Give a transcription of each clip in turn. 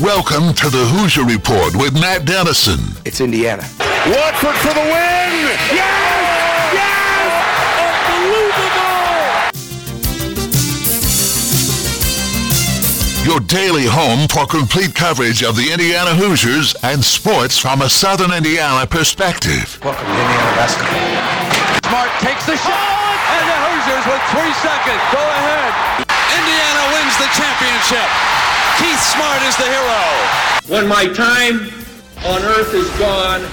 Welcome to the Hoosier Report with Matt Dennison. It's Indiana. Watford for the win! Yes! Your daily home for complete coverage of the Indiana Hoosiers and sports from a Southern Indiana perspective. Welcome to Indiana basketball. Smart takes the shot, oh! and the Hoosiers with three seconds go ahead. Indiana wins the championship. Keith Smart is the hero. When my time on earth is gone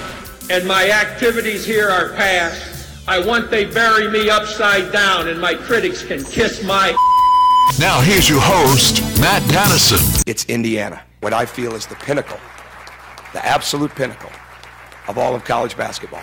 and my activities here are past, I want they bury me upside down and my critics can kiss my Now here's your host, Matt Dennison. It's Indiana, what I feel is the pinnacle, the absolute pinnacle of all of college basketball.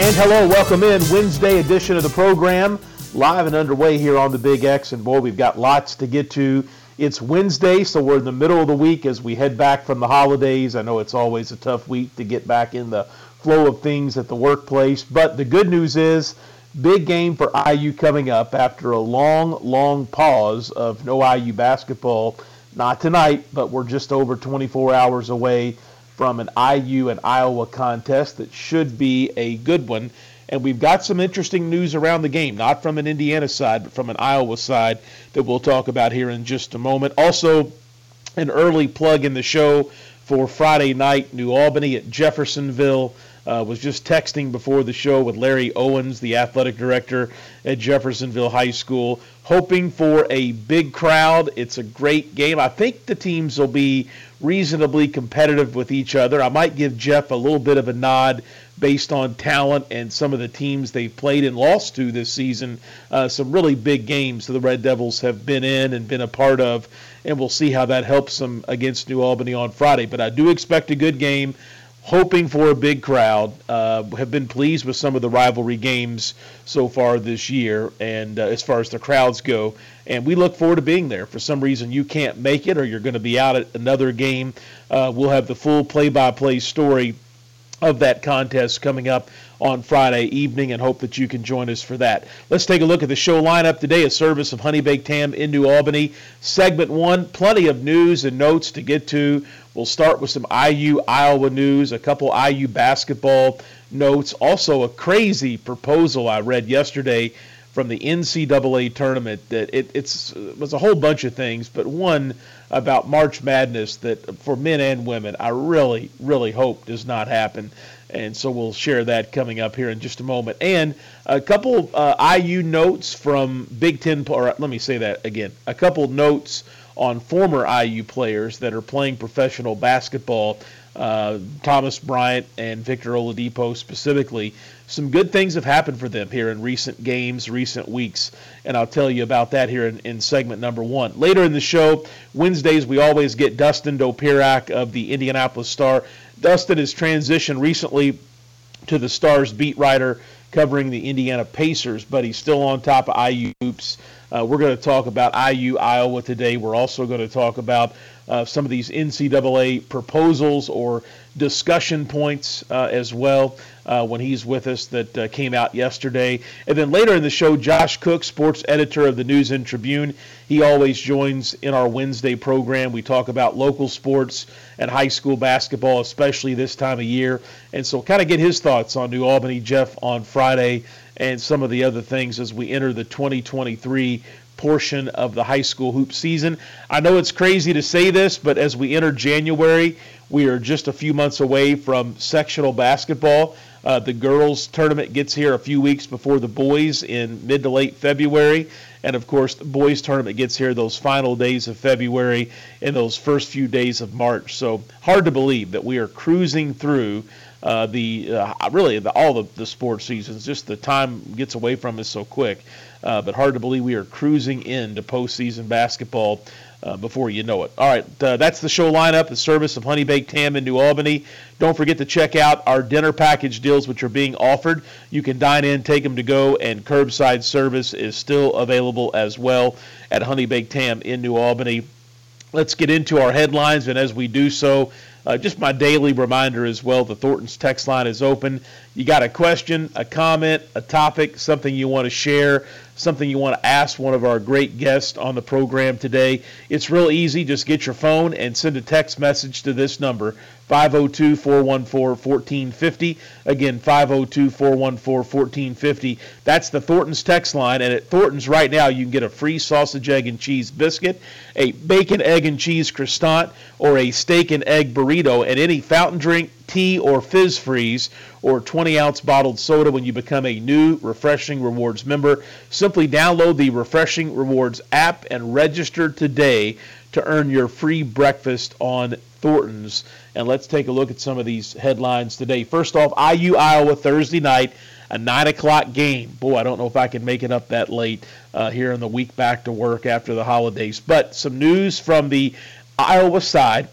And hello, welcome in Wednesday edition of the program, live and underway here on the Big X. And boy, we've got lots to get to. It's Wednesday, so we're in the middle of the week as we head back from the holidays. I know it's always a tough week to get back in the flow of things at the workplace, but the good news is, big game for IU coming up after a long, long pause of no IU basketball. Not tonight, but we're just over 24 hours away from an IU and Iowa contest that should be a good one. And we've got some interesting news around the game, not from an Indiana side, but from an Iowa side that we'll talk about here in just a moment. Also, an early plug in the show for Friday night, New Albany at Jeffersonville. Uh, was just texting before the show with Larry Owens, the athletic director at Jeffersonville High School, hoping for a big crowd. It's a great game. I think the teams will be reasonably competitive with each other. I might give Jeff a little bit of a nod based on talent and some of the teams they've played and lost to this season. Uh, some really big games that the Red Devils have been in and been a part of, and we'll see how that helps them against New Albany on Friday. But I do expect a good game hoping for a big crowd. Uh, have been pleased with some of the rivalry games so far this year, and uh, as far as the crowds go, and we look forward to being there. For some reason you can't make it, or you're going to be out at another game, uh, we'll have the full play-by-play story of that contest coming up on Friday evening and hope that you can join us for that. Let's take a look at the show lineup today, a service of Honey Baked Ham in New Albany. Segment one, plenty of news and notes to get to. We'll start with some IU Iowa news, a couple IU basketball notes, also a crazy proposal I read yesterday from the NCAA tournament that it, it's it was a whole bunch of things, but one about March Madness that for men and women I really really hope does not happen, and so we'll share that coming up here in just a moment, and a couple uh, IU notes from Big Ten. Or let me say that again, a couple notes on former IU players that are playing professional basketball. Uh, Thomas Bryant and Victor Oladipo specifically. Some good things have happened for them here in recent games, recent weeks, and I'll tell you about that here in, in segment number one. Later in the show, Wednesdays, we always get Dustin Dopirak of the Indianapolis Star. Dustin has transitioned recently to the Star's beat writer covering the Indiana Pacers, but he's still on top of IU hoops. Uh, we're going to talk about IU Iowa today. We're also going to talk about uh, some of these NCAA proposals or discussion points uh, as well uh, when he's with us that uh, came out yesterday. And then later in the show, Josh Cook, sports editor of the News and Tribune, he always joins in our Wednesday program. We talk about local sports and high school basketball, especially this time of year. And so, kind of get his thoughts on New Albany Jeff on Friday and some of the other things as we enter the 2023 portion of the high school hoop season. I know it's crazy to say this, but as we enter January, we are just a few months away from sectional basketball. Uh, the girls' tournament gets here a few weeks before the boys in mid to late February. And of course, the boys' tournament gets here those final days of February and those first few days of March. So hard to believe that we are cruising through uh, the uh, really the, all the, the sports seasons. Just the time gets away from us so quick. Uh, but hard to believe we are cruising into postseason basketball uh, before you know it. All right, uh, that's the show lineup, the service of Honey Baked Ham in New Albany. Don't forget to check out our dinner package deals, which are being offered. You can dine in, take them to go, and curbside service is still available as well at Honey Baked Ham in New Albany. let's get into our headlines. And as we do so, uh, just my daily reminder as well the Thornton's text line is open. You got a question, a comment, a topic, something you want to share, something you want to ask one of our great guests on the program today. It's real easy. Just get your phone and send a text message to this number 502 414 1450. Again, 502 414 1450. That's the Thornton's text line. And at Thornton's right now, you can get a free sausage, egg, and cheese biscuit, a bacon, egg, and cheese croissant, or a steak and egg burrito, and any fountain drink, tea, or fizz freeze, or 20 ounce bottled soda when you become a new Refreshing Rewards member. Simply download the Refreshing Rewards app and register today to earn your free breakfast on Thornton's. And let's take a look at some of these headlines today. First off, IU Iowa Thursday night, a 9 o'clock game. Boy, I don't know if I can make it up that late uh, here in the week back to work after the holidays. But some news from the Iowa side.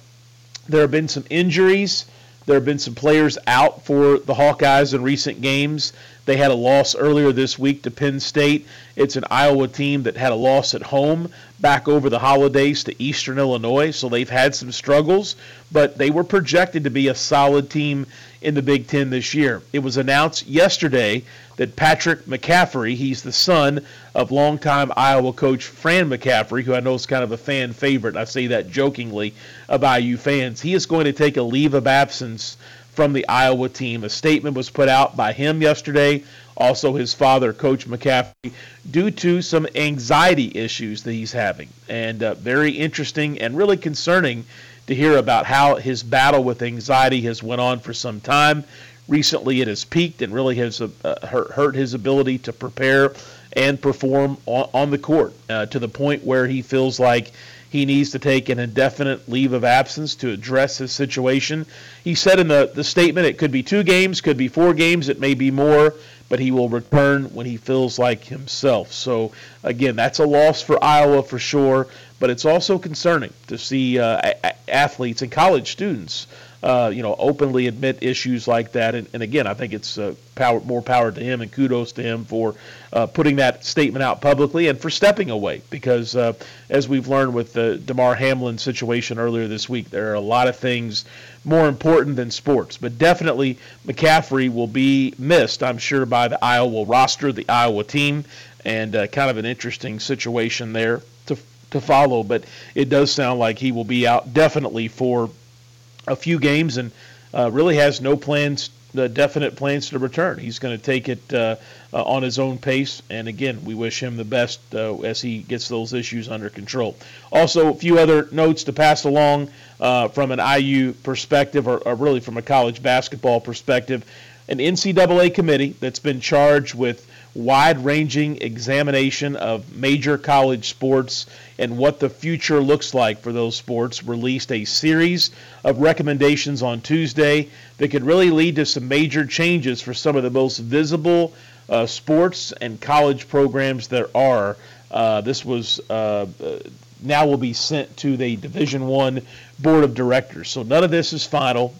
There have been some injuries. There have been some players out for the Hawkeyes in recent games. They had a loss earlier this week to Penn State. It's an Iowa team that had a loss at home back over the holidays to Eastern Illinois, so they've had some struggles, but they were projected to be a solid team in the Big Ten this year. It was announced yesterday that Patrick McCaffery, he's the son of longtime Iowa coach Fran McCaffery, who I know is kind of a fan favorite. I say that jokingly of IU fans. He is going to take a leave of absence from the Iowa team. A statement was put out by him yesterday, also his father, Coach McCaffery, due to some anxiety issues that he's having. And uh, very interesting and really concerning to hear about how his battle with anxiety has went on for some time. Recently, it has peaked and really has uh, hurt, hurt, his ability to prepare and perform on, on the court uh, to the point where he feels like he needs to take an indefinite leave of absence to address his situation. He said in the, the statement it could be two games, could be four games, it may be more, but he will return when he feels like himself. So, again, that's a loss for Iowa for sure, but it's also concerning to see uh, athletes and college students uh, you know, openly admit issues like that. And, and again, I think it's uh, power, more power to him and kudos to him for uh, putting that statement out publicly and for stepping away. Because uh, as we've learned with the Damar Hamlin situation earlier this week, there are a lot of things more important than sports. But definitely, McCaffery will be missed, I'm sure, by the Iowa roster, the Iowa team, and uh, kind of an interesting situation there to to follow. But it does sound like he will be out definitely for a few games and uh, really has no plans, uh, definite plans to return. He's going to take it uh, uh, on his own pace. And again, we wish him the best uh, as he gets those issues under control. Also, a few other notes to pass along uh, from an IU perspective, or, or really from a college basketball perspective. An NCAA committee that's been charged with wide ranging examination of major college sports and what the future looks like for those sports released a series of recommendations on Tuesday that could really lead to some major changes for some of the most visible uh, sports and college programs there are. Uh, this was uh, now will be sent to the Division One board of directors. So none of this is final.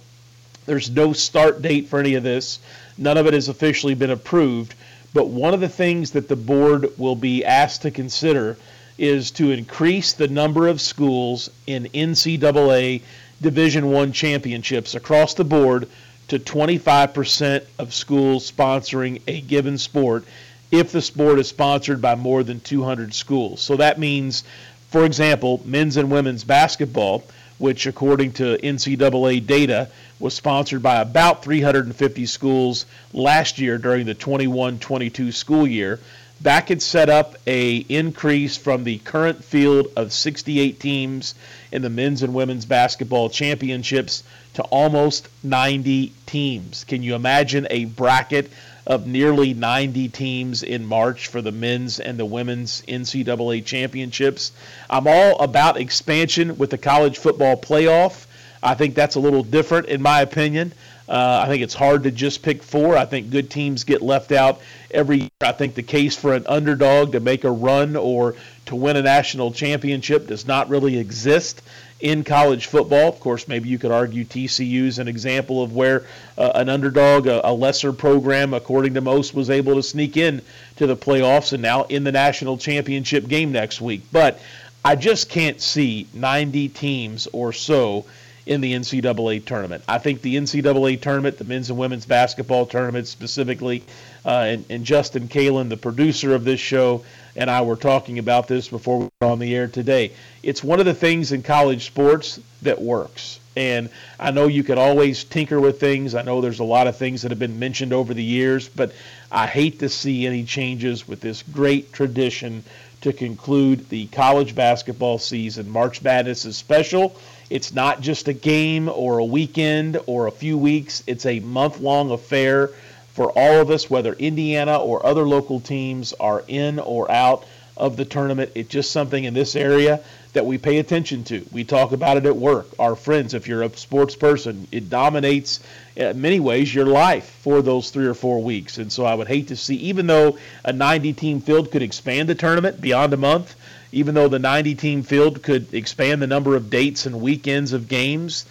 There's no start date for any of this. None of it has officially been approved. But one of the things that the board will be asked to consider is to increase the number of schools in NCAA Division One championships across the board to 25% of schools sponsoring a given sport if the sport is sponsored by more than 200 schools. So that means, for example, men's and women's basketball, which according to NCAA data was sponsored by about 350 schools last year during the 21-22 school year. That could set up a increase from the current field of 68 teams in the men's and women's basketball championships to almost 90 teams. Can you imagine a bracket of nearly 90 teams in March for the men's and the women's NCAA championships? I'm all about expansion with the college football playoff. I think that's a little different, in my opinion. Uh, I think it's hard to just pick four. I think good teams get left out every year. I think the case for an underdog to make a run or to win a national championship does not really exist in college football. Of course, maybe you could argue TCU is an example of where uh, an underdog, a, a, lesser program, according to most, was able to sneak in to the playoffs and now in the national championship game next week. But I just can't see 90 teams or so in the NCAA tournament. I think the NCAA tournament, the men's and women's basketball tournament specifically, uh, and, and, Justin Kalen, the producer of this show, and I were talking about this before we were on the air today. It's one of the things in college sports that works. And I know you can always tinker with things. I know there's a lot of things that have been mentioned over the years, but I hate to see any changes with this great tradition to conclude the college basketball season. March Madness is special. It's not just a game or a weekend or a few weeks, it's a month long affair for all of us, whether Indiana or other local teams are in or out of the tournament. It's just something in this area that we pay attention to. We talk about it at work. Our friends, if you're a sports person, it dominates uh, in many ways your life for those three or four weeks. And so I would hate to see, even though a 90 team field could expand the tournament beyond a month, even though the 90 team field could expand the number of dates and weekends of games,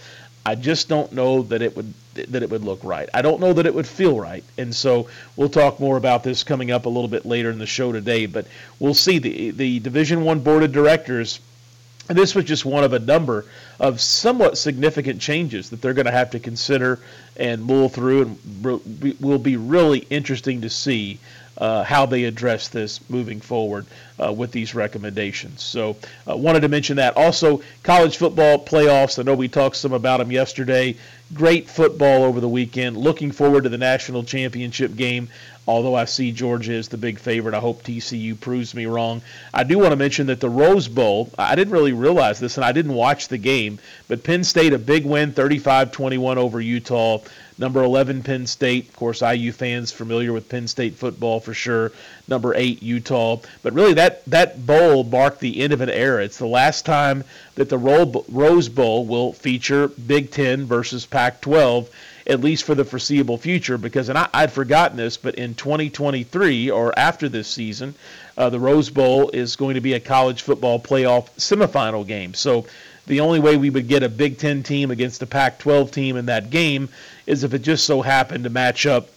I just don't know that it would that it would look right. I don't know that it would feel right. And so we'll talk more about this coming up a little bit later in the show today, but we'll see the the Division 1 board of directors and this was just one of a number of somewhat significant changes that they're going to have to consider and mull through, and will be really interesting to see uh, how they address this moving forward uh, with these recommendations. So, uh, wanted to mention that. Also, college football playoffs. I know we talked some about them yesterday. Great football over the weekend. Looking forward to the national championship game although I see Georgia as the big favorite. I hope TCU proves me wrong. I do want to mention that the Rose Bowl, I didn't really realize this, and I didn't watch the game, but Penn State, a big win, 35 21 over Utah. Number 11, Penn State. Of course, IU fans familiar with Penn State football for sure. Number 8, Utah. But really, that, that bowl marked the end of an era. It's the last time that the Rose Bowl will feature Big Ten versus Pac 12 at least for the foreseeable future. Because, and I, would forgotten this, but in 2023 or after this season, uh, the Rose Bowl is going to be a college football playoff semifinal game. So the only way we would get a Big Ten team against a Pac 12 team in that game is if it just so happened to match up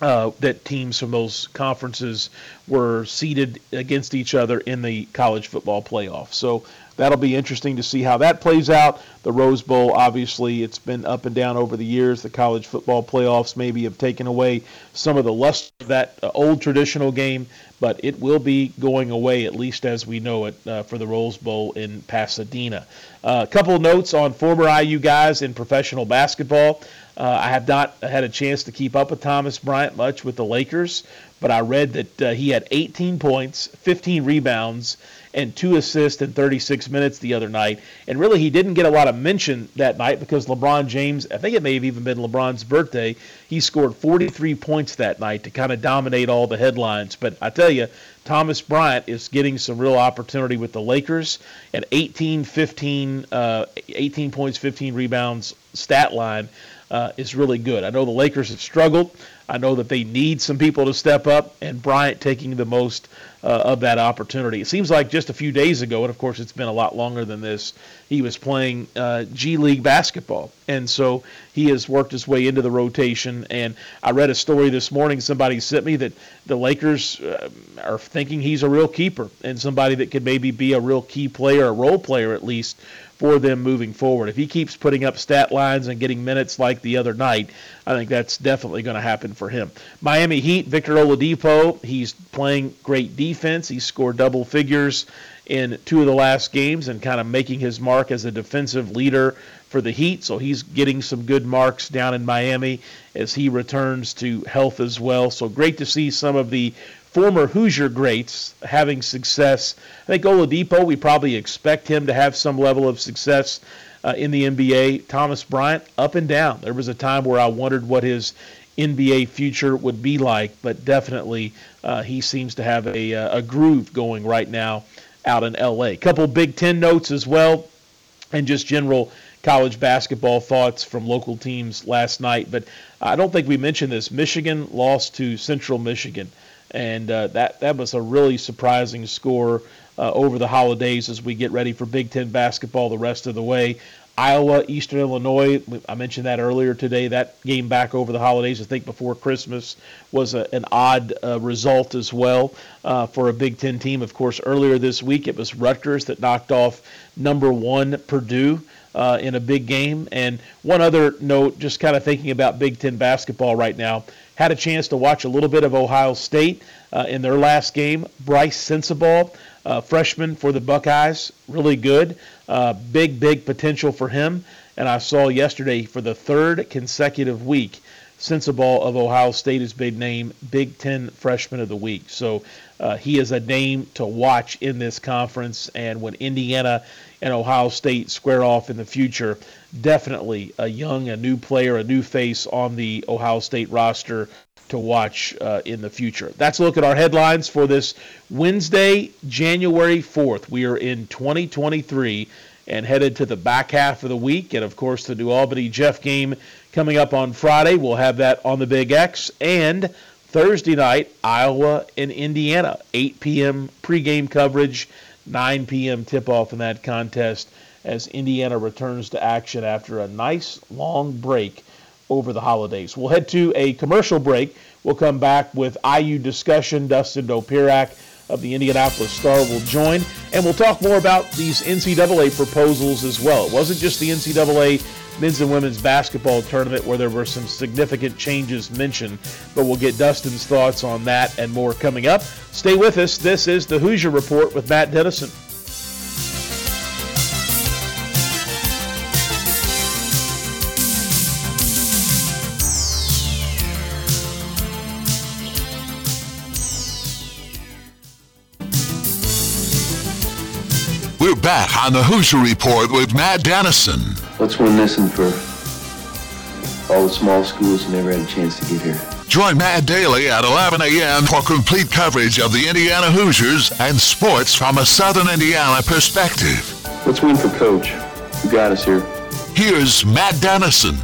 uh, that teams from those conferences were seeded against each other in the college football playoff. So that'll be interesting to see how that plays out. The Rose Bowl, obviously, it's been up and down over the years. The college football playoffs maybe have taken away some of the lust of that uh, old traditional game, but it will be going away, at least as we know it, uh, for the Rose Bowl in Pasadena. Uh, a couple notes on former IU guys in professional basketball. Uh, I have not had a chance to keep up with Thomas Bryant much with the Lakers, but I read that uh, he had 18 points, 15 rebounds, and two assists in 36 minutes the other night. And really, he didn't get a lot of mention that night because LeBron James, I think it may have even been LeBron's birthday, he scored 43 points that night to kind of dominate all the headlines. But I tell you, Thomas Bryant is getting some real opportunity with the Lakers. At 18, 15, uh, 18 points, 15 rebounds stat line uh, is really good. I know the Lakers have struggled. I know that they need some people to step up, and Bryant taking the most uh, of that opportunity. It seems like just a few days ago, and of course it's been a lot longer than this, he was playing uh, G League basketball. And so he has worked his way into the rotation. And I read a story this morning, somebody sent me that the Lakers uh, are thinking he's a real keeper and somebody that could maybe be a real key player, a role player at least, for them moving forward. If he keeps putting up stat lines and getting minutes like the other night, I think that's definitely going to happen for him. Miami Heat, Victor Oladipo, he's playing great defense. He scored double figures in two of the last games and kind of making his mark as a defensive leader for the Heat. So he's getting some good marks down in Miami as he returns to health as well. So great to see some of the former Hoosier greats having success. I think Oladipo, we probably expect him to have some level of success uh, in the NBA. Thomas Bryant, up and down. There was a time where I wondered what his NBA future would be like, but definitely uh, he seems to have a, uh, a groove going right now out in LA. Couple Big Ten notes as well, and just general college basketball thoughts from local teams last night. But I don't think we mentioned this. Michigan lost to Central Michigan and uh, that that was a really surprising score uh, over the holidays as we get ready for Big Ten basketball the rest of the way. Iowa, Eastern Illinois. I mentioned that earlier today. That game back over the holidays, I think before Christmas, was a, an odd uh, result as well uh, for a Big Ten team. Of course, earlier this week it was Rutgers that knocked off number one Purdue. Uh, in a big game. And one other note, just kind of thinking about Big Ten basketball right now, had a chance to watch a little bit of Ohio State uh, in their last game. Brice Sensabaugh, uh, freshman for the Buckeyes, really good. Uh, big, big potential for him. And I saw yesterday for the third consecutive week, Sensabaugh of Ohio State is big name Big Ten Freshman of the Week. So uh, he is a name to watch in this conference. And when Indiana and Ohio State square off in the future, definitely a young, a new player, a new face on the Ohio State roster to watch uh, in the future. That's a look at our headlines for this Wednesday, January 4th. We are in 2023 and headed to the back half of the week. And of course, the New Albany Jeff game coming up on Friday. We'll have that on the Big X. And Thursday night, Iowa and Indiana, 8 p.m. pregame coverage, 9 p.m. tip off in that contest as Indiana returns to action after a nice long break over the holidays. We'll head to a commercial break. We'll come back with IU discussion. Dustin Dopirak of the Indianapolis Star will join, and we'll talk more about these NCAA proposals as well. It wasn't just the NCAA men's and women's basketball tournament where there were some significant changes mentioned, but we'll get Dustin's thoughts on that and more coming up. Stay with us. This is the Hoosier Report with Matt Dennison. We're back on the Hoosier Report with Matt Dennison. What's one one for all the small schools who never had a chance to get here. Join Matt daily at 11 a.m. for complete coverage of the Indiana Hoosiers and sports from a Southern Indiana perspective. Let's win for Coach, You got us here. Here's Matt Dennison.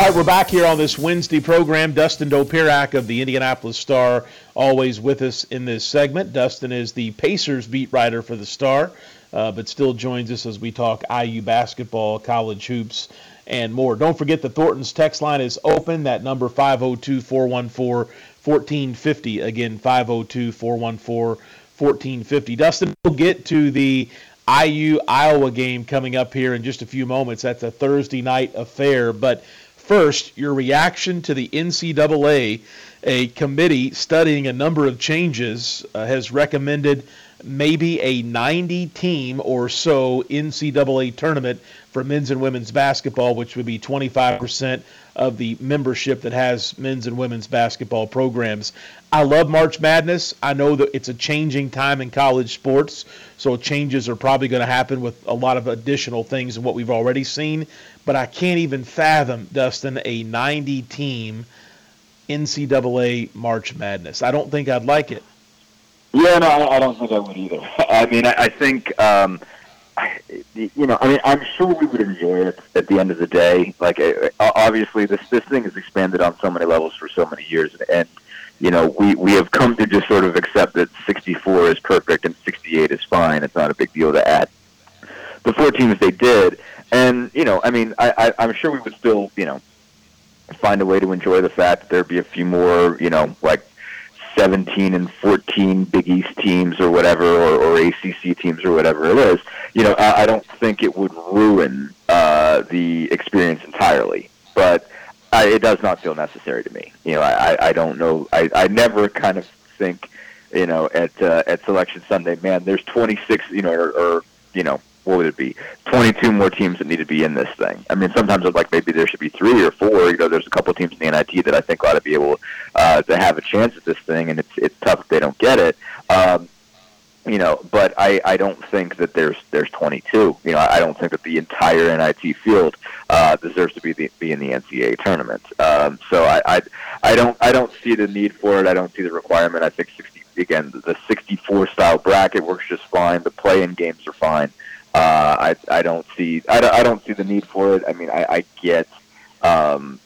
All right, we're back here on this Wednesday program. Dustin Dopirak of the Indianapolis Star, always with us in this segment. Dustin is the Pacers beat writer for the Star, uh, but still joins us as we talk IU basketball, college hoops, and more. Don't forget the Thornton's text line is open. That number 502 414 1450. Again, 502 414 1450. Dustin, we'll get to the IU Iowa game coming up here in just a few moments. That's a Thursday night affair, but First, your reaction to the NCAA. A committee studying a number of changes uh, has recommended maybe a 90 team or so NCAA tournament for men's and women's basketball, which would be 25% of the membership that has men's and women's basketball programs. I love March Madness. I know that it's a changing time in college sports, so changes are probably going to happen with a lot of additional things than what we've already seen. But I can't even fathom, Dustin, a 90 team NCAA March Madness. I don't think I'd like it. Yeah, no, I don't think I would either. I mean, I, think, um, you know, I mean, I'm sure we would enjoy it at the end of the day. Like, obviously, this this thing has expanded on so many levels for so many years, and you know, we we have come to just sort of accept that 64 is perfect and 68 is fine. It's not a big deal to add the four teams they did, and you know, I mean, I, I I'm sure we would still, you know, find a way to enjoy the fact that there'd be a few more, you know, like 17 and 14 Big East teams or whatever, or, or ACC teams or whatever it is, you know, I, I don't think it would ruin uh, the experience entirely. But I, it does not feel necessary to me. You know, I, I don't know. I, I never kind of think, you know, at uh, at Selection Sunday, man, there's 26, you know, or, or you know, what would it be? 22 more teams that need to be in this thing. I mean, sometimes it's like maybe there should be three or four. You know, there's a couple teams in the NIT that I think ought to be able uh, to have a chance at this thing, and it's it's tough if they don't get it. Um, you know, but I, I don't think that there's there's 22. You know, I don't think that the entire NIT field uh, deserves to be the, be in the NCAA tournament. Um, so I, I I don't I don't see the need for it. I don't see the requirement. I think 60 again the 64 style bracket works just fine. The play-in games are fine. Uh, I I don't see I don't, I don't see the need for it. I mean I, I get um,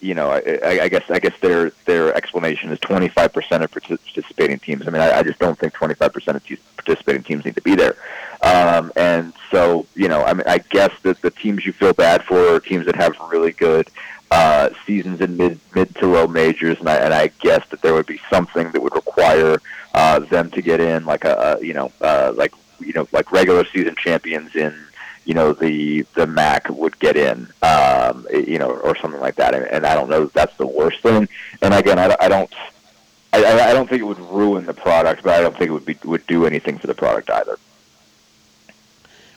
you know, I, I guess I guess their their explanation is 25% of participating teams. I mean, I, I just don't think 25% of participating teams need to be there. Um, and so, you know, I mean, I guess that the teams you feel bad for are teams that have really good uh, seasons in mid mid to low majors, and I, and I guess that there would be something that would require uh, them to get in, like a, a you know, uh, like you know, like regular season champions in you know the the MAC would get in, um, you know, or something like that. And, and I don't know if that's the worst thing. And again, I, I don't. I, I don't think it would ruin the product, but I don't think it would be would do anything for the product either.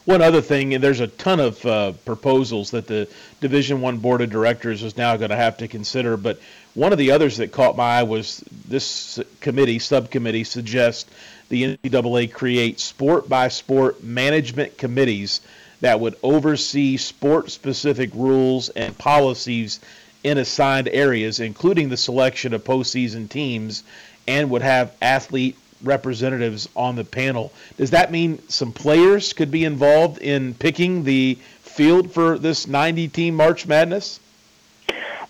One other thing, and there's a ton of uh, proposals that the Division One Board of Directors is now going to have to consider. But one of the others that caught my eye was this committee, subcommittee, suggests the NCAA create sport by sport management committees that would oversee sport specific rules and policies in assigned areas, including the selection of postseason teams, and would have athlete representatives on the panel. Does that mean some players could be involved in picking the field for this 90 team March Madness?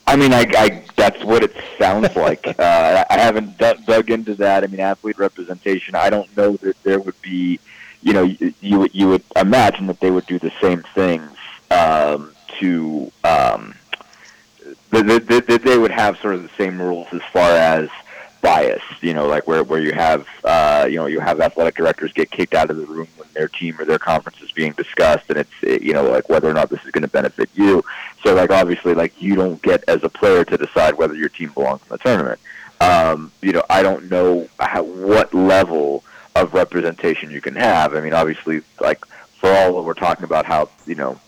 I mean, I, I that's what it sounds like. uh, I haven't dug into that. I mean, athlete representation. I don't know that there would be, you know, you would, you would imagine that they would do the same things um, to um, that, that, that they would have sort of the same rules as far as bias, you know, like where where you have uh, you know you have athletic directors get kicked out of the room when their team or their conference is being discussed, and it's you know like whether or not this is going to benefit you. So like obviously like you don't get as a player to decide whether your team belongs in the tournament. Um, you know, I don't know how, what level of representation you can have. I mean, obviously, like for all that we're talking about how you know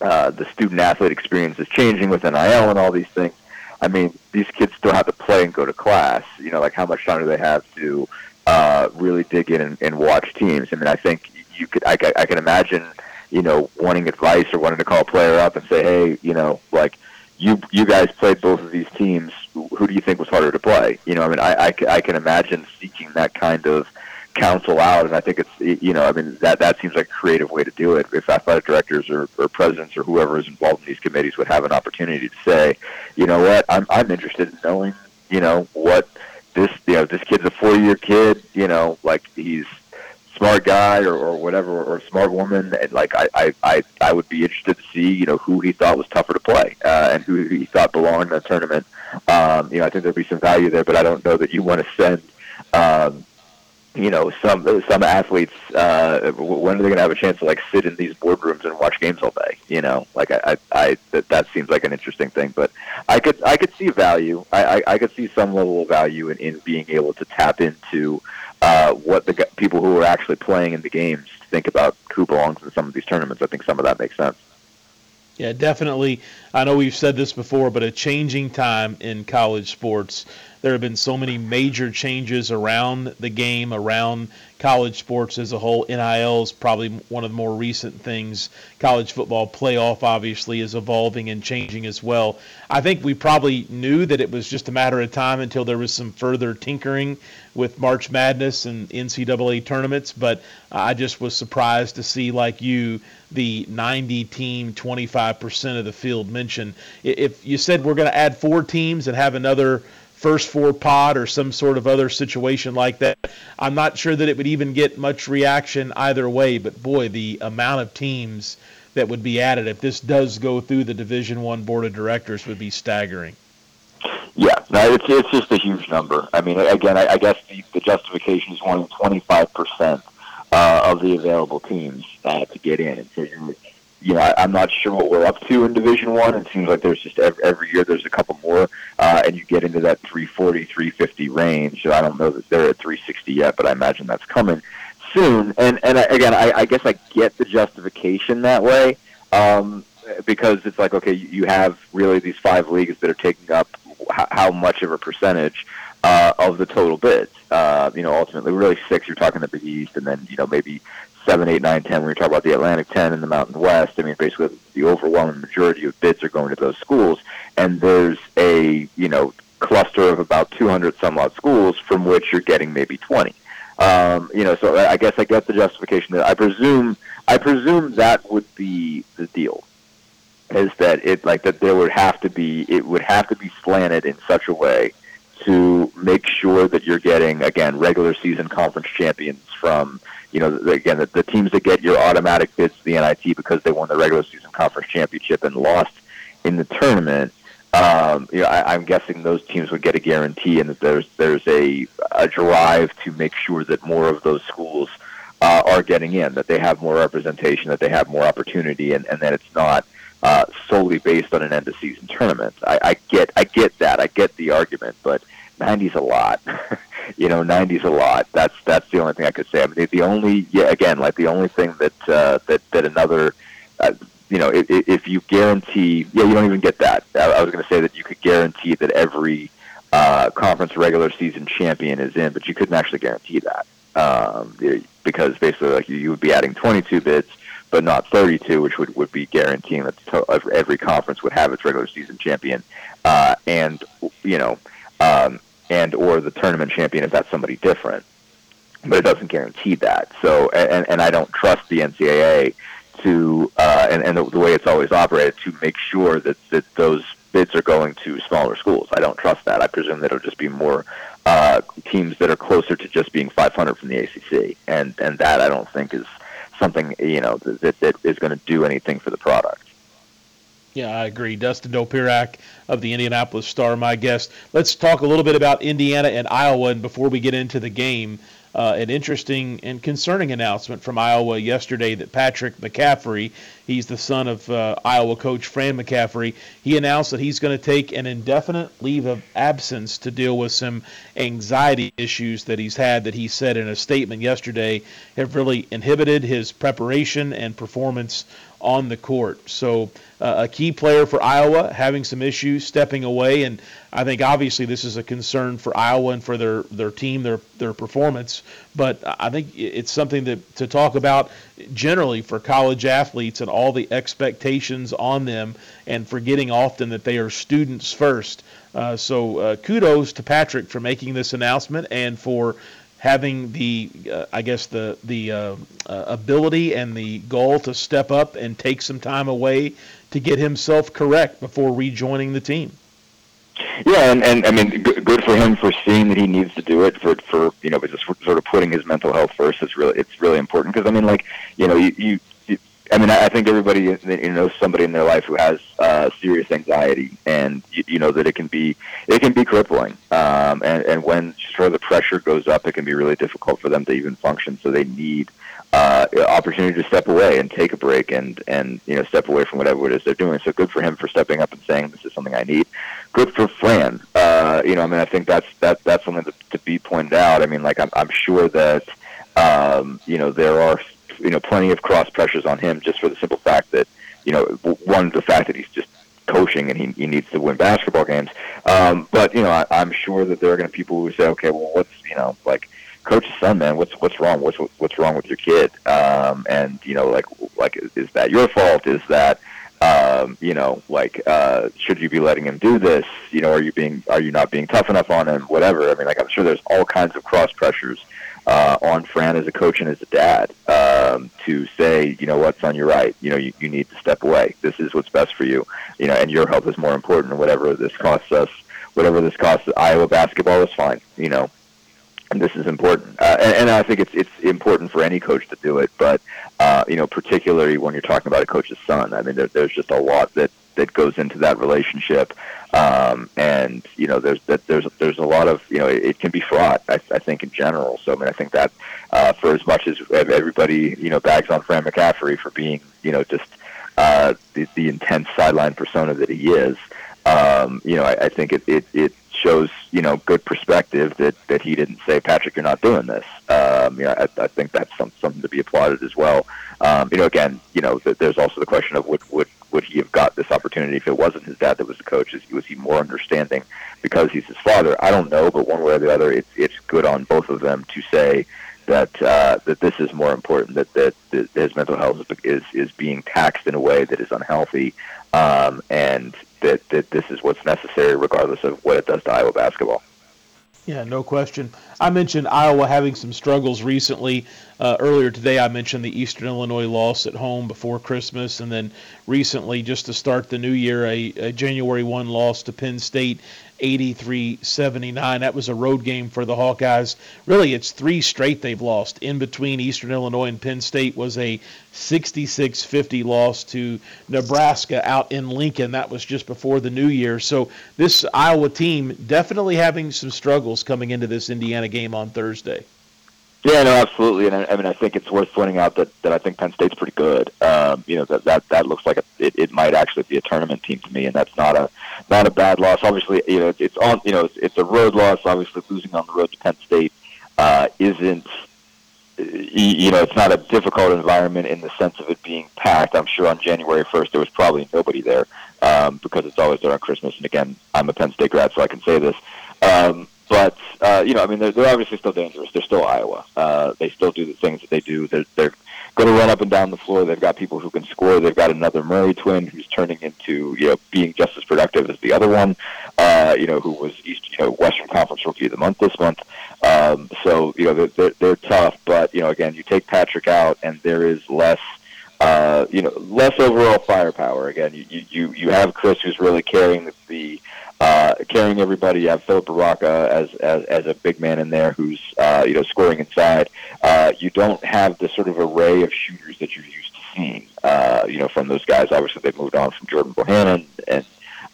uh, the student athlete experience is changing with NIL and all these things. I mean, these kids still have to play and go to class. You know, like how much time do they have to uh, really dig in and, and watch teams? I mean, I think you could. I, I can imagine, you know, wanting advice or wanting to call a player up and say, hey, you know, like you you guys played both of these teams. Who do you think was harder to play? You know, I mean, I I, I can imagine seeking that kind of counsel out, and I think it's you know I mean that that seems like a creative way to do it. If athletic directors or, or presidents or whoever is involved in these committees would have an opportunity to say, you know what, I'm I'm interested in knowing you know what this you know this kid's a four year kid, you know like he's smart guy or, or whatever or smart woman and like I, I I I would be interested to see you know who he thought was tougher to play uh, and who he thought belonged in the tournament um, you know I think there'd be some value there but I don't know that you want to send um, you know, some some athletes, uh, when are they going to have a chance to like sit in these boardrooms and watch games all day? You know, like I, I, I that, that seems like an interesting thing. But I could I could see value. I, I, I could see some level of value in, in being able to tap into uh, what the people who are actually playing in the games think about who belongs in some of these tournaments. I think some of that makes sense. Yeah, definitely. I know we've said this before, but a changing time in college sports. There have been so many major changes around the game, around college sports as a whole. NIL is probably one of the more recent things. College football playoff obviously is evolving and changing as well. I think we probably knew that it was just a matter of time until there was some further tinkering with March Madness and NCAA tournaments, but I just was surprised to see, like you, the 90 team, 25% of the field mentioned. If you said we're going to add four teams and have another first four pod or some sort of other situation like that. I'm not sure that it would even get much reaction either way, but boy, the amount of teams that would be added if this does go through the Division One board of directors would be staggering. Yeah, no, it's it's just a huge number. I mean, again, I, I guess the, the justification is wanting 25 percent uh, of the available teams uh, to get in, so you're you know, I, am not sure what we're up to in Division One. It seems like there's just every, every year there's a couple more, uh, and you get into that 340, 350 range. So I don't know that they're at 360 yet, but I imagine that's coming soon. And and again, I, I guess I get the justification that way um, because it's like okay, you have really these five leagues that are taking up how, how much of a percentage uh, of the total bids. Uh, you know, ultimately, really six. You're talking the Big East, and then you know maybe seven, eight, nine, ten. When you talk about the Atlantic Ten and the Mountain West, I mean, basically the overwhelming majority of bids are going to those schools, and there's a you know cluster of about 200 some odd schools from which you're getting maybe 20. Um, you know, so I guess I get the justification that I presume I presume that would be the deal. is that it like that there would have to be it would have to be slanted in such a way to make sure that you're getting again regular season conference champions from you know again the, the teams that get your automatic bids to the NIT because they won the regular season conference championship and lost in the tournament. Um, you know, I, I'm guessing those teams would get a guarantee, and that there's there's a a drive to make sure that more of those schools uh, are getting in, that they have more representation, that they have more opportunity, and, and that it's not uh, solely based on an end of season tournament. I, I get I get that. I get the argument, but 90's a lot. you know, 90's a lot. That's that's the only thing I could say. I mean, the only yeah, again, like the only thing that uh, that that another. Uh, you know, if, if you guarantee, yeah, you don't even get that. I, I was going to say that you could guarantee that every uh, conference regular season champion is in, but you couldn't actually guarantee that um, because basically, like you would be adding 22 bids but not 32, which would, would be guaranteeing that every conference would have its regular season champion, uh, and you know, um, and or the tournament champion if that's somebody different. But it doesn't guarantee that. So, and, and I don't trust the NCAA to, uh, and, and the, the way it's always operated, to make sure that, that those bids are going to smaller schools. I don't trust that. I presume that it'll just be more uh, teams that are closer to just being 500 from the ACC, and and that I don't think is something you know that that is going to do anything for the product. Yeah, I agree. Dustin Dopirak of the Indianapolis Star, my guest. Let's talk a little bit about Indiana and Iowa, and before we get into the game, uh, an interesting and concerning announcement from Iowa yesterday that Patrick McCaffery, he's the son of uh, Iowa coach Fran McCaffery, he announced that he's going to take an indefinite leave of absence to deal with some anxiety issues that he's had that he said in a statement yesterday have really inhibited his preparation and performance on the court. So uh, a key player for Iowa having some issues stepping away, and I think obviously this is a concern for Iowa and for their their team, their their performance. But I think it's something that to talk about generally for college athletes and all the expectations on them, and forgetting often that they are students first. Uh, so uh, kudos to Patrick for making this announcement and for having the, uh, I guess the the uh, uh, ability and the goal to step up and take some time away to get himself correct before rejoining the team. Yeah, and, and I mean, good for him for seeing that he needs to do it for for you know, just sort of putting his mental health first. is really it's really important because I mean, like you know, you, you I mean, I think everybody you know somebody in their life who has uh, serious anxiety, and you, you know that it can be it can be crippling. Um, and and when sort of the pressure goes up, it can be really difficult for them to even function. So they need uh, opportunity to step away and take a break and and you know step away from whatever it is they're doing. So good for him for stepping up and saying this is something I need. Good for Fran. Uh, you know, I mean, I think that's that that's something to, to be pointed out. I mean, like I'm I'm sure that um, you know there are you know plenty of cross pressures on him just for the simple fact that you know one the fact that he's just coaching and he, he needs to win basketball games. Um, but you know I, I'm sure that there are going to be people who say, okay, well what's you know like coach's son, man, what's what's wrong? What's what's wrong with your kid? Um, and you know like like is that your fault? Is that um, you know, like, uh, should you be letting him do this? You know, are you being, are you not being tough enough on him? Whatever. I mean, like, I'm sure there's all kinds of cross pressures uh, on Fran as a coach and as a dad um, to say, you know what, son, you're right. You know, you, you need to step away. This is what's best for you. You know, and your health is more important. Whatever this costs us, whatever this costs Iowa basketball is fine. You know, and this is important. Uh, and, and I think it's it's important for any coach to do it, but uh, you know, particularly when you're talking about a coach's son. I mean, there, there's just a lot that that goes into that relationship. Um, and you know, there's that there's there's a lot of you know, it, it can be fraught. I, I think in general. So I mean, I think that uh, for as much as everybody you know bags on Fran McCaffery for being you know just uh, the, the intense sideline persona that he is, um, you know, I, I think it, it it shows you know good perspective that that he didn't say Patrick, you're not doing this. Um, you know, I, I think that's some, something to be applauded as well. Um, you know, again, you know, there's also the question of would would would he have got this opportunity if it wasn't his dad that was the coach? Is, was he more understanding because he's his father? I don't know, but one way or the other, it's it's good on both of them to say that uh, that this is more important. That, that that his mental health is is being taxed in a way that is unhealthy, um, and that that this is what's necessary, regardless of what it does to Iowa basketball. Yeah, no question. I mentioned Iowa having some struggles recently. Uh, earlier today, I mentioned the Eastern Illinois loss at home before Christmas, and then recently, just to start the new year, a, a January 1 loss to Penn State 83-79. That was a road game for the Hawkeyes. Really, it's three straight they've lost. In between Eastern Illinois and Penn State was a 66-50 loss to Nebraska out in Lincoln. That was just before the new year. So this Iowa team definitely having some struggles coming into this Indiana game on Thursday. Yeah, no, absolutely, and I, I mean, I think it's worth pointing out that, that I think Penn State's pretty good. Um, you know, that that that looks like a, it, it might actually be a tournament team to me, and that's not a not a bad loss. Obviously, you know, it's on, you know, it's, it's a road loss. Obviously, losing on the road to Penn State uh, isn't, you know, it's not a difficult environment in the sense of it being packed. I'm sure on January 1st there was probably nobody there um, because it's always there on Christmas. And again, I'm a Penn State grad, so I can say this. Um, but uh, you know, I mean, they're, they're obviously still dangerous. They're still Iowa. Uh, they still do the things that they do. They're, they're going to run up and down the floor. They've got people who can score. They've got another Murray twin who's turning into you know being just as productive as the other one. Uh, you know, who was East, you know Western Conference Rookie of the Month this month. Um, so you know they're, they're, they're tough, but you know again, you take Patrick out, and there is less. Uh, you know, less overall firepower. Again, you you you have Chris, who's really carrying the, the uh, carrying everybody. You have Filip Rebraca as, as as a big man in there who's uh, you know scoring inside. Uh, you don't have the sort of array of shooters that you're used to seeing. Uh, you know from those guys. Obviously, they've moved on from Jordan Bohannon and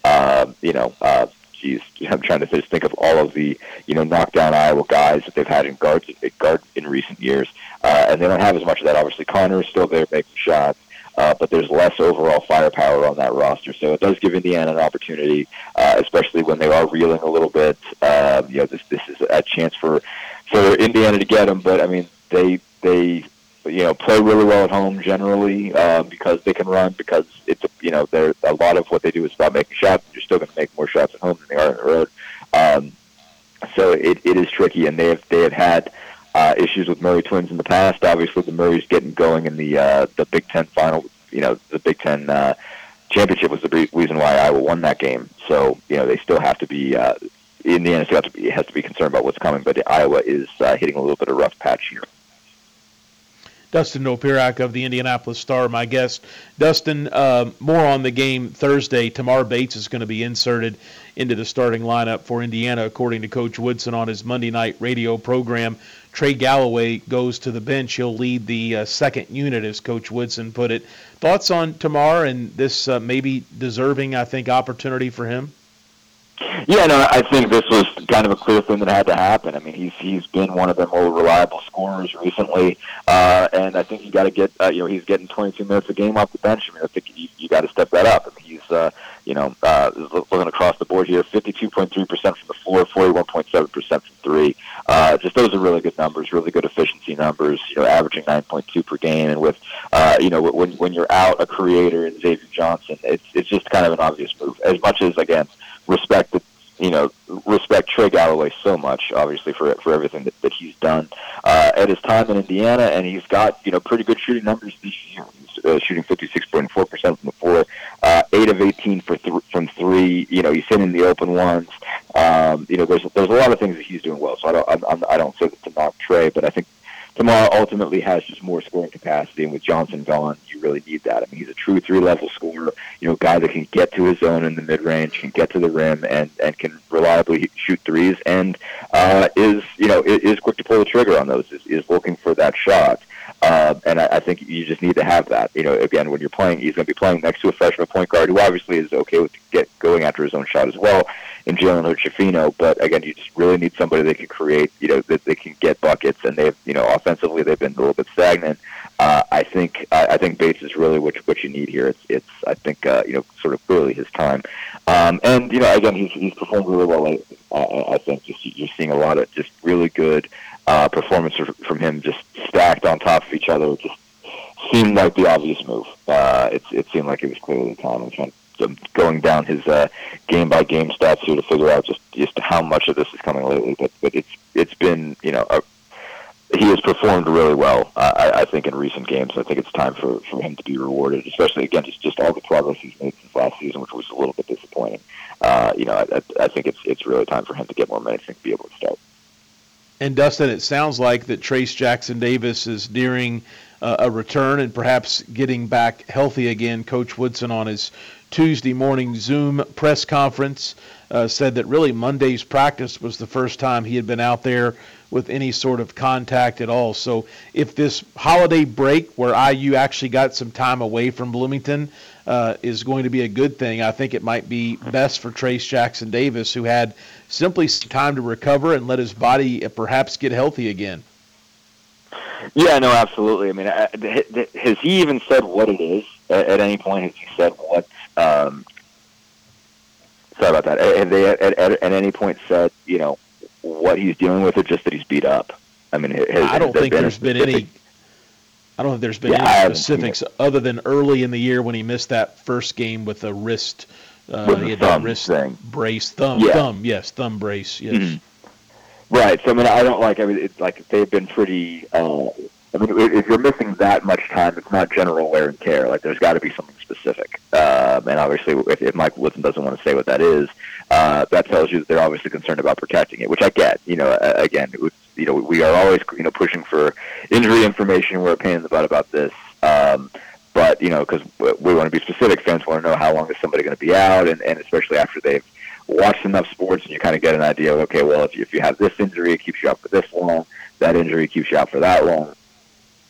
uh, you know. Uh, geez, I'm trying to just think of all of the you know knockdown Iowa guys that they've had in guards guard in recent years, uh, and they don't have as much of that. Obviously, Connor is still there making shots uh, but there's less overall firepower on that roster. So it does give Indiana an opportunity, uh, especially when they are reeling a little bit. Uh, you know, this this is a chance for for Indiana to get them. But I mean, they they you know play really well at home generally uh, because they can run because it's you know they're a lot of what they do is about making shots. You're still going to make more shots at home than they are on the road. Um, so it, it is tricky, and they have they have had uh, issues with Murray twins in the past. Obviously, the Murray's getting going in the uh, the Big Ten final. You know, the Big Ten uh, championship was the reason why Iowa won that game. So you know, they still have to be. Uh, Indiana still have to be, has to be concerned about what's coming, but Iowa is uh, hitting a little bit of rough patch here. Dustin Dopirak of the Indianapolis Star, my guest. Dustin, uh, more on the game Thursday. Tamar Bates is going to be inserted into the starting lineup for Indiana, according to Coach Woodson on his Monday night radio program. Trey Galloway goes to the bench. He'll lead the uh, second unit, as Coach Woodson put it. Thoughts on Tamar and this uh, maybe deserving, I think, opportunity for him? Yeah, no, I think this was kind of a clear thing that had to happen. I mean, he's he's been one of their more reliable scorers recently, uh, and I think you got to get uh, you know he's getting 22 minutes a game off the bench. I mean, I think you, you got to step that up. I mean, he's uh, you know uh, looking across the board here, 52.3 percent from the floor, 41.7 percent from three. Uh, just those are really good numbers, really good efficiency numbers. You know, averaging 9.2 per game, and with uh, you know when when you're out a creator in Xavier Johnson, it's it's just kind of an obvious move. As much as again respect the you know respect Trey Galloway so much, obviously for for everything that, that he's done uh, at his time in Indiana, and he's got you know pretty good shooting numbers this year. He's uh, shooting 56.4 percent from the floor, uh, eight of 18 for th- from three. You know he's hitting the open ones. Um, you know there's there's a lot of things that he's doing well. So I don't I'm, I'm, I don't say that to knock Trey, but I think Tamar ultimately has just more scoring capacity, and with Johnson gone, you really need that. I mean, he's a true three-level scorer, you know, guy that can get to his zone in the mid-range, can get to the rim, and and can reliably shoot threes, and uh, is you know is quick to pull the trigger on those, is, is looking for that shot. Uh, and I, I think you just need to have that. You know, again, when you're playing, he's going to be playing next to a freshman point guard who obviously is okay with get going after his own shot as well in Jalen Hood But again, you just really need somebody that can create, you know, that they can get buckets. And they've, you know, offensively they've been a little bit stagnant. Uh, I think I, I think Bates is really what what you need here. It's it's I think uh, you know sort of clearly his time. Um, and you know, again, he's he's performed really well. Uh, I think just you're seeing a lot of just really good uh, performance from him, just stacked on top of each other. Just seemed like the obvious move. Uh, it, it seemed like it was clearly time. I'm trying I'm going down his uh, game by game stats here to figure out just just how much of this is coming lately. But but it's it's been you know a, he has performed really well. Uh, I, I think in recent games. I think it's time for, for him to be rewarded, especially again just just all the progress he's made since last season, which was a little bit disappointing. Uh, you know, I, I think it's it's really time for him to get more minutes and be able to start. And Dustin, it sounds like that Trayce Jackson-Davis is nearing uh, a return and perhaps getting back healthy again. Coach Woodson on his Tuesday morning Zoom press conference uh, said that really Monday's practice was the first time he had been out there with any sort of contact at all. So if this holiday break where IU actually got some time away from Bloomington uh, is going to be a good thing, I think it might be best for Trayce Jackson-Davis, who had simply some time to recover and let his body uh, perhaps get healthy again. Yeah, no, absolutely. I mean, has he even said what it is at, any point? Has he said what? Um, sorry about that. Have they at, at, at any point said you know what he's dealing with, or just that he's beat up? I mean, has, I don't think there's been any. I don't think there's been yeah, any specifics other than early in the year when he missed that first game with a wrist. Uh, he had that wrist thing. brace, thumb, yeah. thumb, yes, thumb brace, yes. Mm-hmm. Right. So I mean, I don't like. I mean, it's like they've been pretty. Uh, I mean, if you're missing that much time, it's not general wear and tear. Like, there's got to be something specific. Um, and obviously, if, if Mike Woodson doesn't want to say what that is, uh, that tells you that they're obviously concerned about protecting it, which I get. You know, again, it was, you know, we are always, you know, pushing for injury information. We're a pain in the butt about this. Um, but you know, because we want to be specific, fans want to know how long is somebody going to be out, and, and especially after they've watched enough sports and you kind of get an idea of okay, well, if you, if you have this injury, it keeps you out for this long. That injury keeps you out for that long.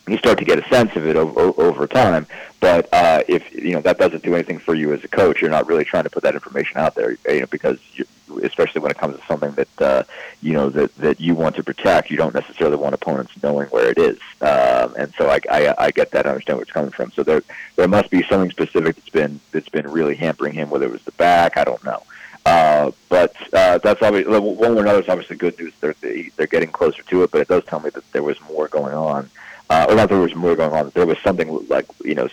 You start to get a sense of it over, over time. But uh, if you know that doesn't do anything for you as a coach, you're not really trying to put that information out there. You know, because you, especially when it comes to something that uh, you know that that you want to protect, you don't necessarily want opponents knowing where it is. Um, and so I, I I get that. I understand where it's coming from. So there there must be something specific that's been that's been really hampering him. Whether it was the back, I don't know. Uh, but uh, that's obviously one way or another is obviously good news. They're they're getting closer to it, but it does tell me that there was more going on. Uh, or not there was more going on. There was something like you know,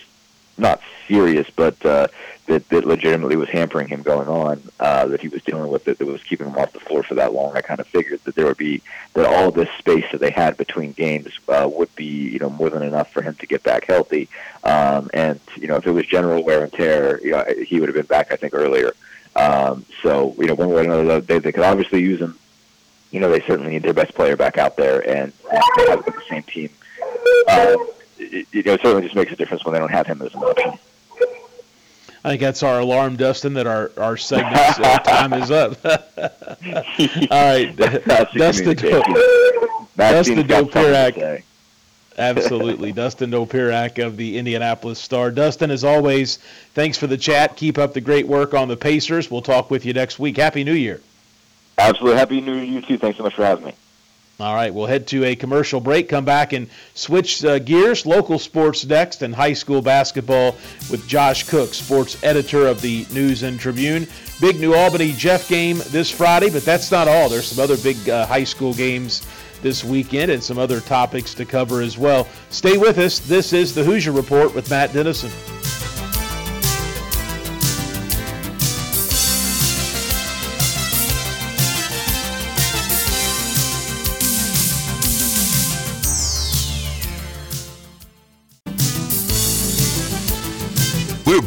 not serious, but uh, that that legitimately was hampering him going on. Uh, that he was dealing with that, that was keeping him off the floor for that long. I kind of figured that there would be that all this space that they had between games uh, would be you know more than enough for him to get back healthy. Um, and you know, if it was general wear and tear, you know, he would have been back I think earlier. Um, so, you know, one way or another, they, they could obviously use him. You know, they certainly need their best player back out there, and they have the same team. Uh, it, you know, it certainly just makes a difference when they don't have him as an option. I think that's our alarm, Dustin, that our, our segment uh, time is up. All right, Dustin, Dustin Dopirak. Absolutely. Dustin Dopirak of the Indianapolis Star. Dustin, as always, thanks for the chat. Keep up the great work on the Pacers. We'll talk with you next week. Happy New Year. Absolutely. Happy New Year, you too. Thanks so much for having me. All right, we'll head to a commercial break, come back and switch uh, gears. Local sports next and high school basketball with Josh Cook, sports editor of the News and Tribune. Big New Albany Jeff game this Friday, but that's not all. There's some other big uh, high school games this weekend and some other topics to cover as well. Stay with us. This is the Hoosier Report with Matt Dennison.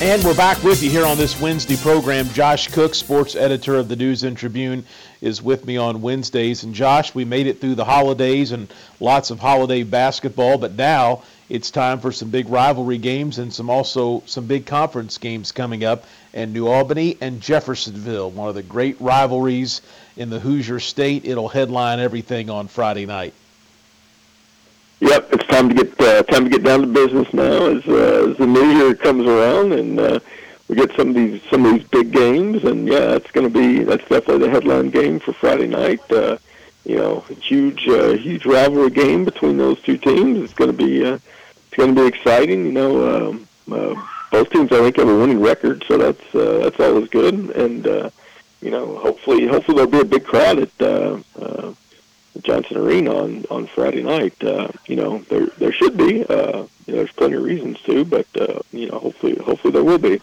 And we're back with you here on this Wednesday program. Josh Cook, sports editor of the News and Tribune, is with me on Wednesdays. And Josh, we made it through the holidays and lots of holiday basketball, but now it's time for some big rivalry games and some also some big conference games coming up. And New Albany and Jeffersonville, one of the great rivalries in the Hoosier State. It'll headline everything on Friday night. Yep, it's time to get uh, time to get down to business now as uh, as the new year comes around and uh, we get some of these some of these big games and yeah, it's going to be that's definitely the headline game for Friday night. Uh, you know, huge uh, huge rivalry game between those two teams. It's going to be uh, it's going to be exciting. You know, um, uh, both teams I think have a winning record, so that's uh, that's always good. And uh, you know, hopefully hopefully there'll be a big crowd at uh, uh, Johnson Arena on on Friday night. Uh, you know, there there should be. Uh, you know, there's plenty of reasons to, but uh, you know, hopefully hopefully there will be.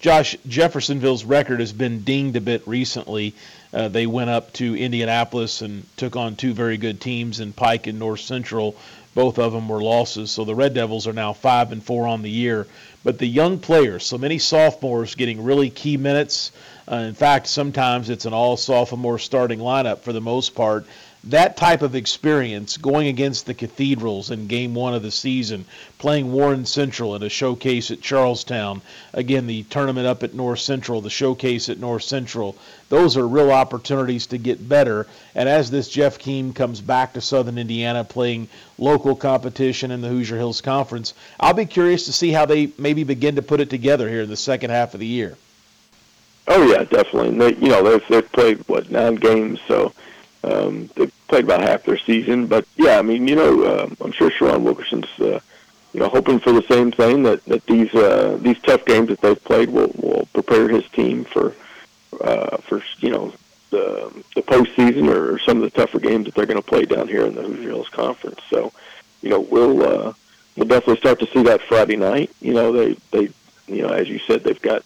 Josh, Jeffersonville's record has been dinged a bit recently. Uh, they went up to Indianapolis and took on two very good teams in Pike and North Central. Both of them were losses, so the Red Devils are now five and four on the year. But the young players, so many sophomores getting really key minutes. Uh, in fact, sometimes it's an all sophomore starting lineup for the most part that type of experience going against the Cathedrals in game one of the season, playing Warren Central in a showcase at Charlestown, again, the tournament up at North Central, the showcase at North Central, those are real opportunities to get better. And as this Jeff Keem comes back to Southern Indiana playing local competition in the Hoosier Hills Conference, I'll be curious to see how they maybe begin to put it together here in the second half of the year. Oh yeah, definitely. And they, you know, they've they've played what nine games, so um, they've played about half their season, but yeah, I mean, you know, uh, I'm sure Sharon Wilkerson's, uh, you know, hoping for the same thing that that these uh, these tough games that they've played will will prepare his team for uh, for you know the the postseason or some of the tougher games that they're going to play down here in the Hoosier Hills Conference. So, you know, we'll uh, we'll definitely start to see that Friday night. You know, they they you know, as you said, they've got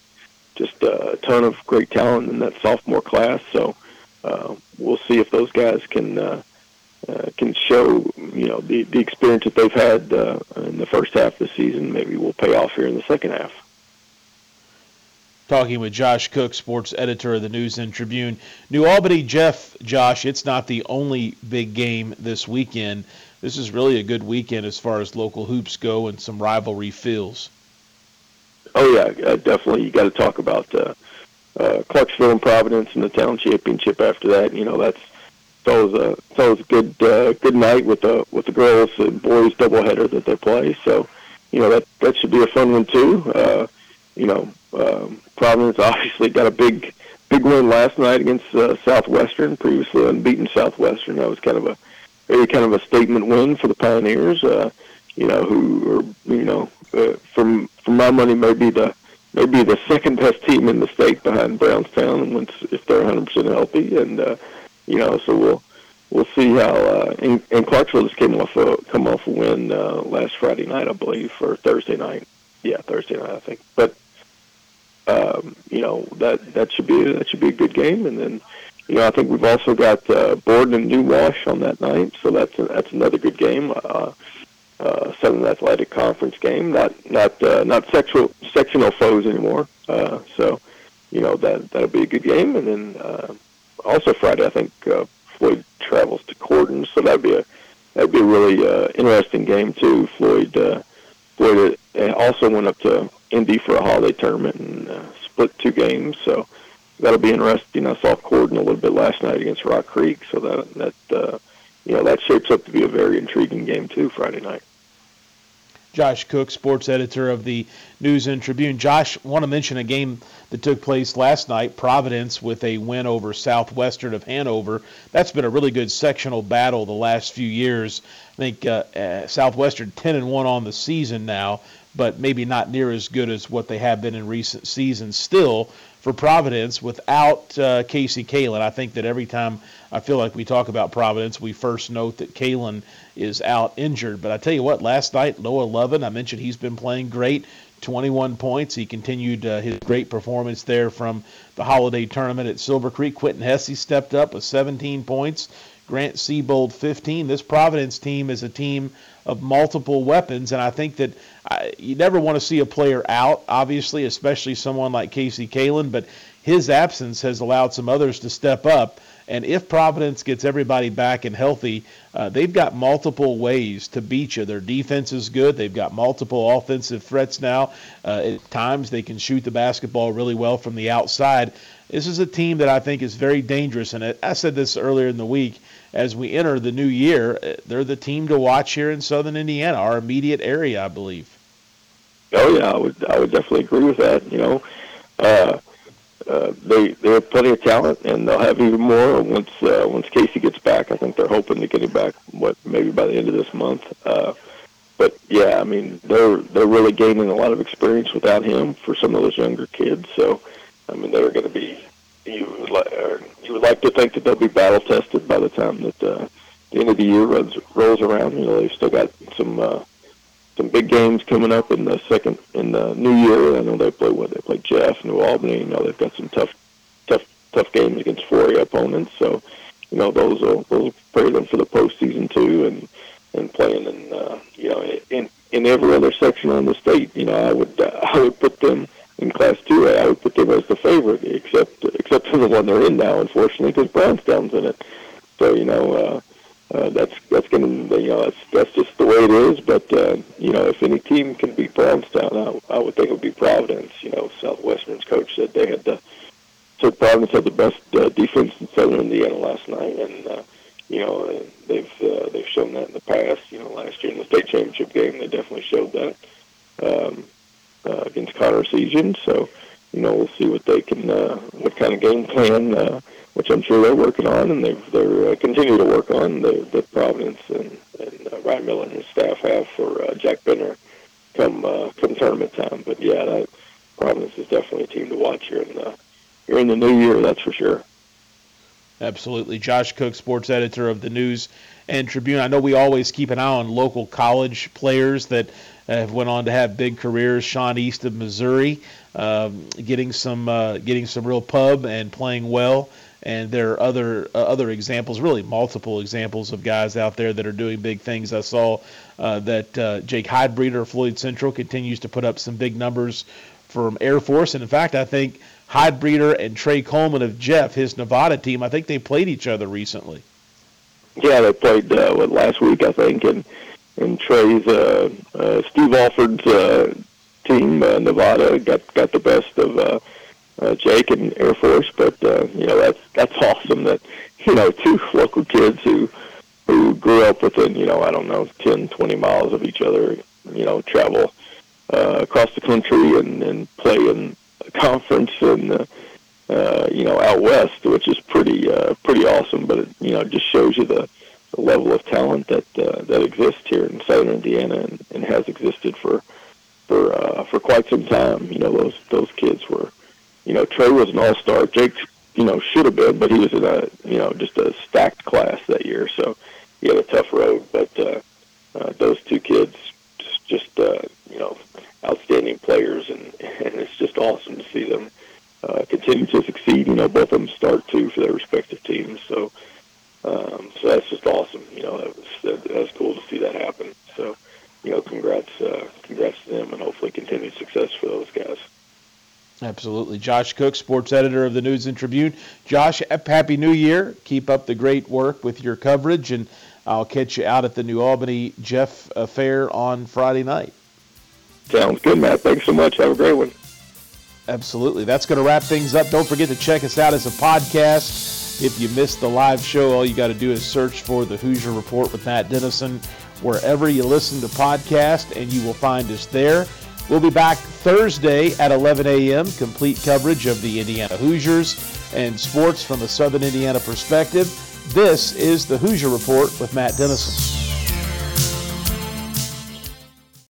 just a ton of great talent in that sophomore class. So uh, we'll see if those guys can uh, uh, can show you know the the experience that they've had uh, in the first half of the season. Maybe will pay off here in the second half. Talking with Josh Cook, sports editor of the News and Tribune. New Albany, Jeff, Josh, it's not the only big game this weekend. This is really a good weekend as far as local hoops go and some rivalry feels. Oh yeah, uh, definitely. You got to talk about uh, uh, Clarksville and Providence in the town championship after that. You know, that's it's always a it's always a good uh, good night with the with the girls and boys doubleheader that they play. So, you know that that should be a fun one too. Uh, you know, um, Providence obviously got a big big win last night against uh, Southwestern, previously unbeaten Southwestern. That was kind of a very kind of a statement win for the Pioneers. Uh, you know, who are you know uh, from from my money maybe the maybe the second best team in the state behind Brownstown once if they're 100% healthy. And uh, you know, so we'll we'll see how. Uh, and, and Clarksville just came off a come off a win uh, last Friday night, I believe, or Thursday night. Yeah, Thursday night, I think. But um, you know that that should be that should be a good game. And then you know I think we've also got uh, Borden and New Wash on that night, so that's a, that's another good game. Uh, uh, Southern Athletic Conference game. Not not uh, not sexual sectional foes anymore. Uh, so you know that that'll be a good game. And then uh, also Friday, I think uh, Floyd travels to Corydon, so that'd be a that'd be a really uh, interesting game too. Floyd uh, Floyd uh, also went up to Indy for a holiday tournament and uh, split two games. So that'll be interesting. I saw Corydon a little bit last night against Rock Creek, so that that uh, you know that shapes up to be a very intriguing game too Friday night. Josh Cook, sports editor of the News and Tribune. Josh, want to mention a game that took place last night, Providence with a win over Southwestern of Hanover. That's been a really good sectional battle the last few years. I think uh, uh, Southwestern 10 and 1 on the season now, but maybe not near as good as what they have been in recent seasons. Still, for Providence, without uh, Casey Kalen, I think that every time I feel like we talk about Providence, we first note that Kalen is out injured. But I tell you what, last night, Noah Lovin, I mentioned he's been playing great. 21 points. He continued uh, his great performance there from the holiday tournament at Silver Creek. Quinton Hesse stepped up with 17 points. Grant Seabold 15. This Providence team is a team of multiple weapons, and I think that I, uh, you never want to see a player out, obviously, especially someone like Casey Kalen, but his absence has allowed some others to step up. And if Providence gets everybody back and healthy, uh, they've got multiple ways to beat you. Their defense is good. They've got multiple offensive threats now. Uh, at times, they can shoot the basketball really well from the outside. This is a team that I think is very dangerous. And I said this earlier in the week. As we enter the new year, uh, they're the team to watch here in Southern Indiana, our immediate area, I believe. Oh yeah, I would I would definitely agree with that. You know, uh, uh, they they have plenty of talent, and they'll have even more once uh, once Casey gets back. I think they're hoping to get him back. What maybe by the end of this month. Uh, but yeah, I mean they're they're really gaining a lot of experience without him for some of those younger kids. So I mean they're going to be you would like, you would like to think that they'll be battle tested by the time that uh, the end of the year runs, rolls around. You know, they've still got some uh, some big games coming up in the second in the new year. I know they play what they play Jeff, New Albany. You know, they've got some tough tough tough games against 4A opponents. So, you know, those will those will prepare them for the postseason too, and and playing in uh, you know in in every other section on the state. You know, I would uh, I would put them in Class Two A. I would put them as the favorite, except except for the one they're in now, unfortunately, because Brownstown's in it. So you know. Uh, uh, that's that's going to you know that's that's just the way it is. But uh, you know, if any team can beat Brownstown, I, I would think it would be Providence. You know, Southwestern's coach said they had the said Providence had the best uh, defense in Southern Indiana last night, and uh, you know uh, they've uh, they've shown that in the past. You know, last year in the state championship game, they definitely showed that um, uh, against Connor Sargent. So you know, we'll see what they can uh, what kind of game plan. Uh, which I'm sure they're working on, and they've, they're uh, continue to work on the, the Providence and, and uh, Ryan Miller and his staff have for uh, Jack Benter come uh, come tournament time. But yeah, that, Providence is definitely a team to watch here in the here in the new year. That's for sure. Absolutely, Josh Cook, sports editor of the News and Tribune. I know we always keep an eye on local college players that have went on to have big careers. Sean East of Missouri, um, getting some uh, getting some real pub and playing well and there are other uh, other examples, really multiple examples of guys out there that are doing big things. I saw uh, that uh, Jake Heidbreder of Floyd Central continues to put up some big numbers from Air Force, and in fact, I think Hydebreeder and Trey Coleman of Jeff, his Nevada team, I think they played each other recently. Yeah, they played uh, what, last week, I think, and and Trey's uh, uh, Steve Alford's uh, team, uh, Nevada, got got the best of. Uh, uh, Jake and Air Force. But uh, you know that's that's awesome that you know two local kids who who grew up within you know I don't know 10, 20 miles of each other. You know travel uh, across the country and and play in a conference and. Uh, uh, you know, out west, which is pretty uh, pretty awesome. But it, you know, just shows you the, the level of talent that uh, that exists here in Southern Indiana and, and has existed for for uh, for quite some time. You know, those those kids were you know, Trey was an all-star. Jake, you know, should have been, but he was in a, you know, just a stacked class that year. So he had a tough road. But uh, uh, those two kids, just, just uh, you know, outstanding players, and, and it's just awesome to see them uh, continue to succeed. You know, both of them start too for their respective teams. So, um, so that's just awesome. You know, that was that, that was cool to see that happen. So, you know, congrats, uh, congrats to them, and hopefully continued success for those guys. Absolutely. Josh Cook, sports editor of the News and Tribune. Josh, happy new year. Keep up the great work with your coverage, and I'll catch you out at the New Albany Jeff Affair on Friday night. Sounds good, Matt. Thanks so much. Have a great one. Absolutely. That's going to wrap things up. Don't forget to check us out as a podcast. If you missed the live show, all you got to do is search for the Hoosier Report with Matt Dennison wherever you listen to podcast, and you will find us there. We'll be back Thursday at 11 a.m. Complete coverage of the Indiana Hoosiers and sports from a Southern Indiana perspective. This is the Hoosier Report with Matt Dennison.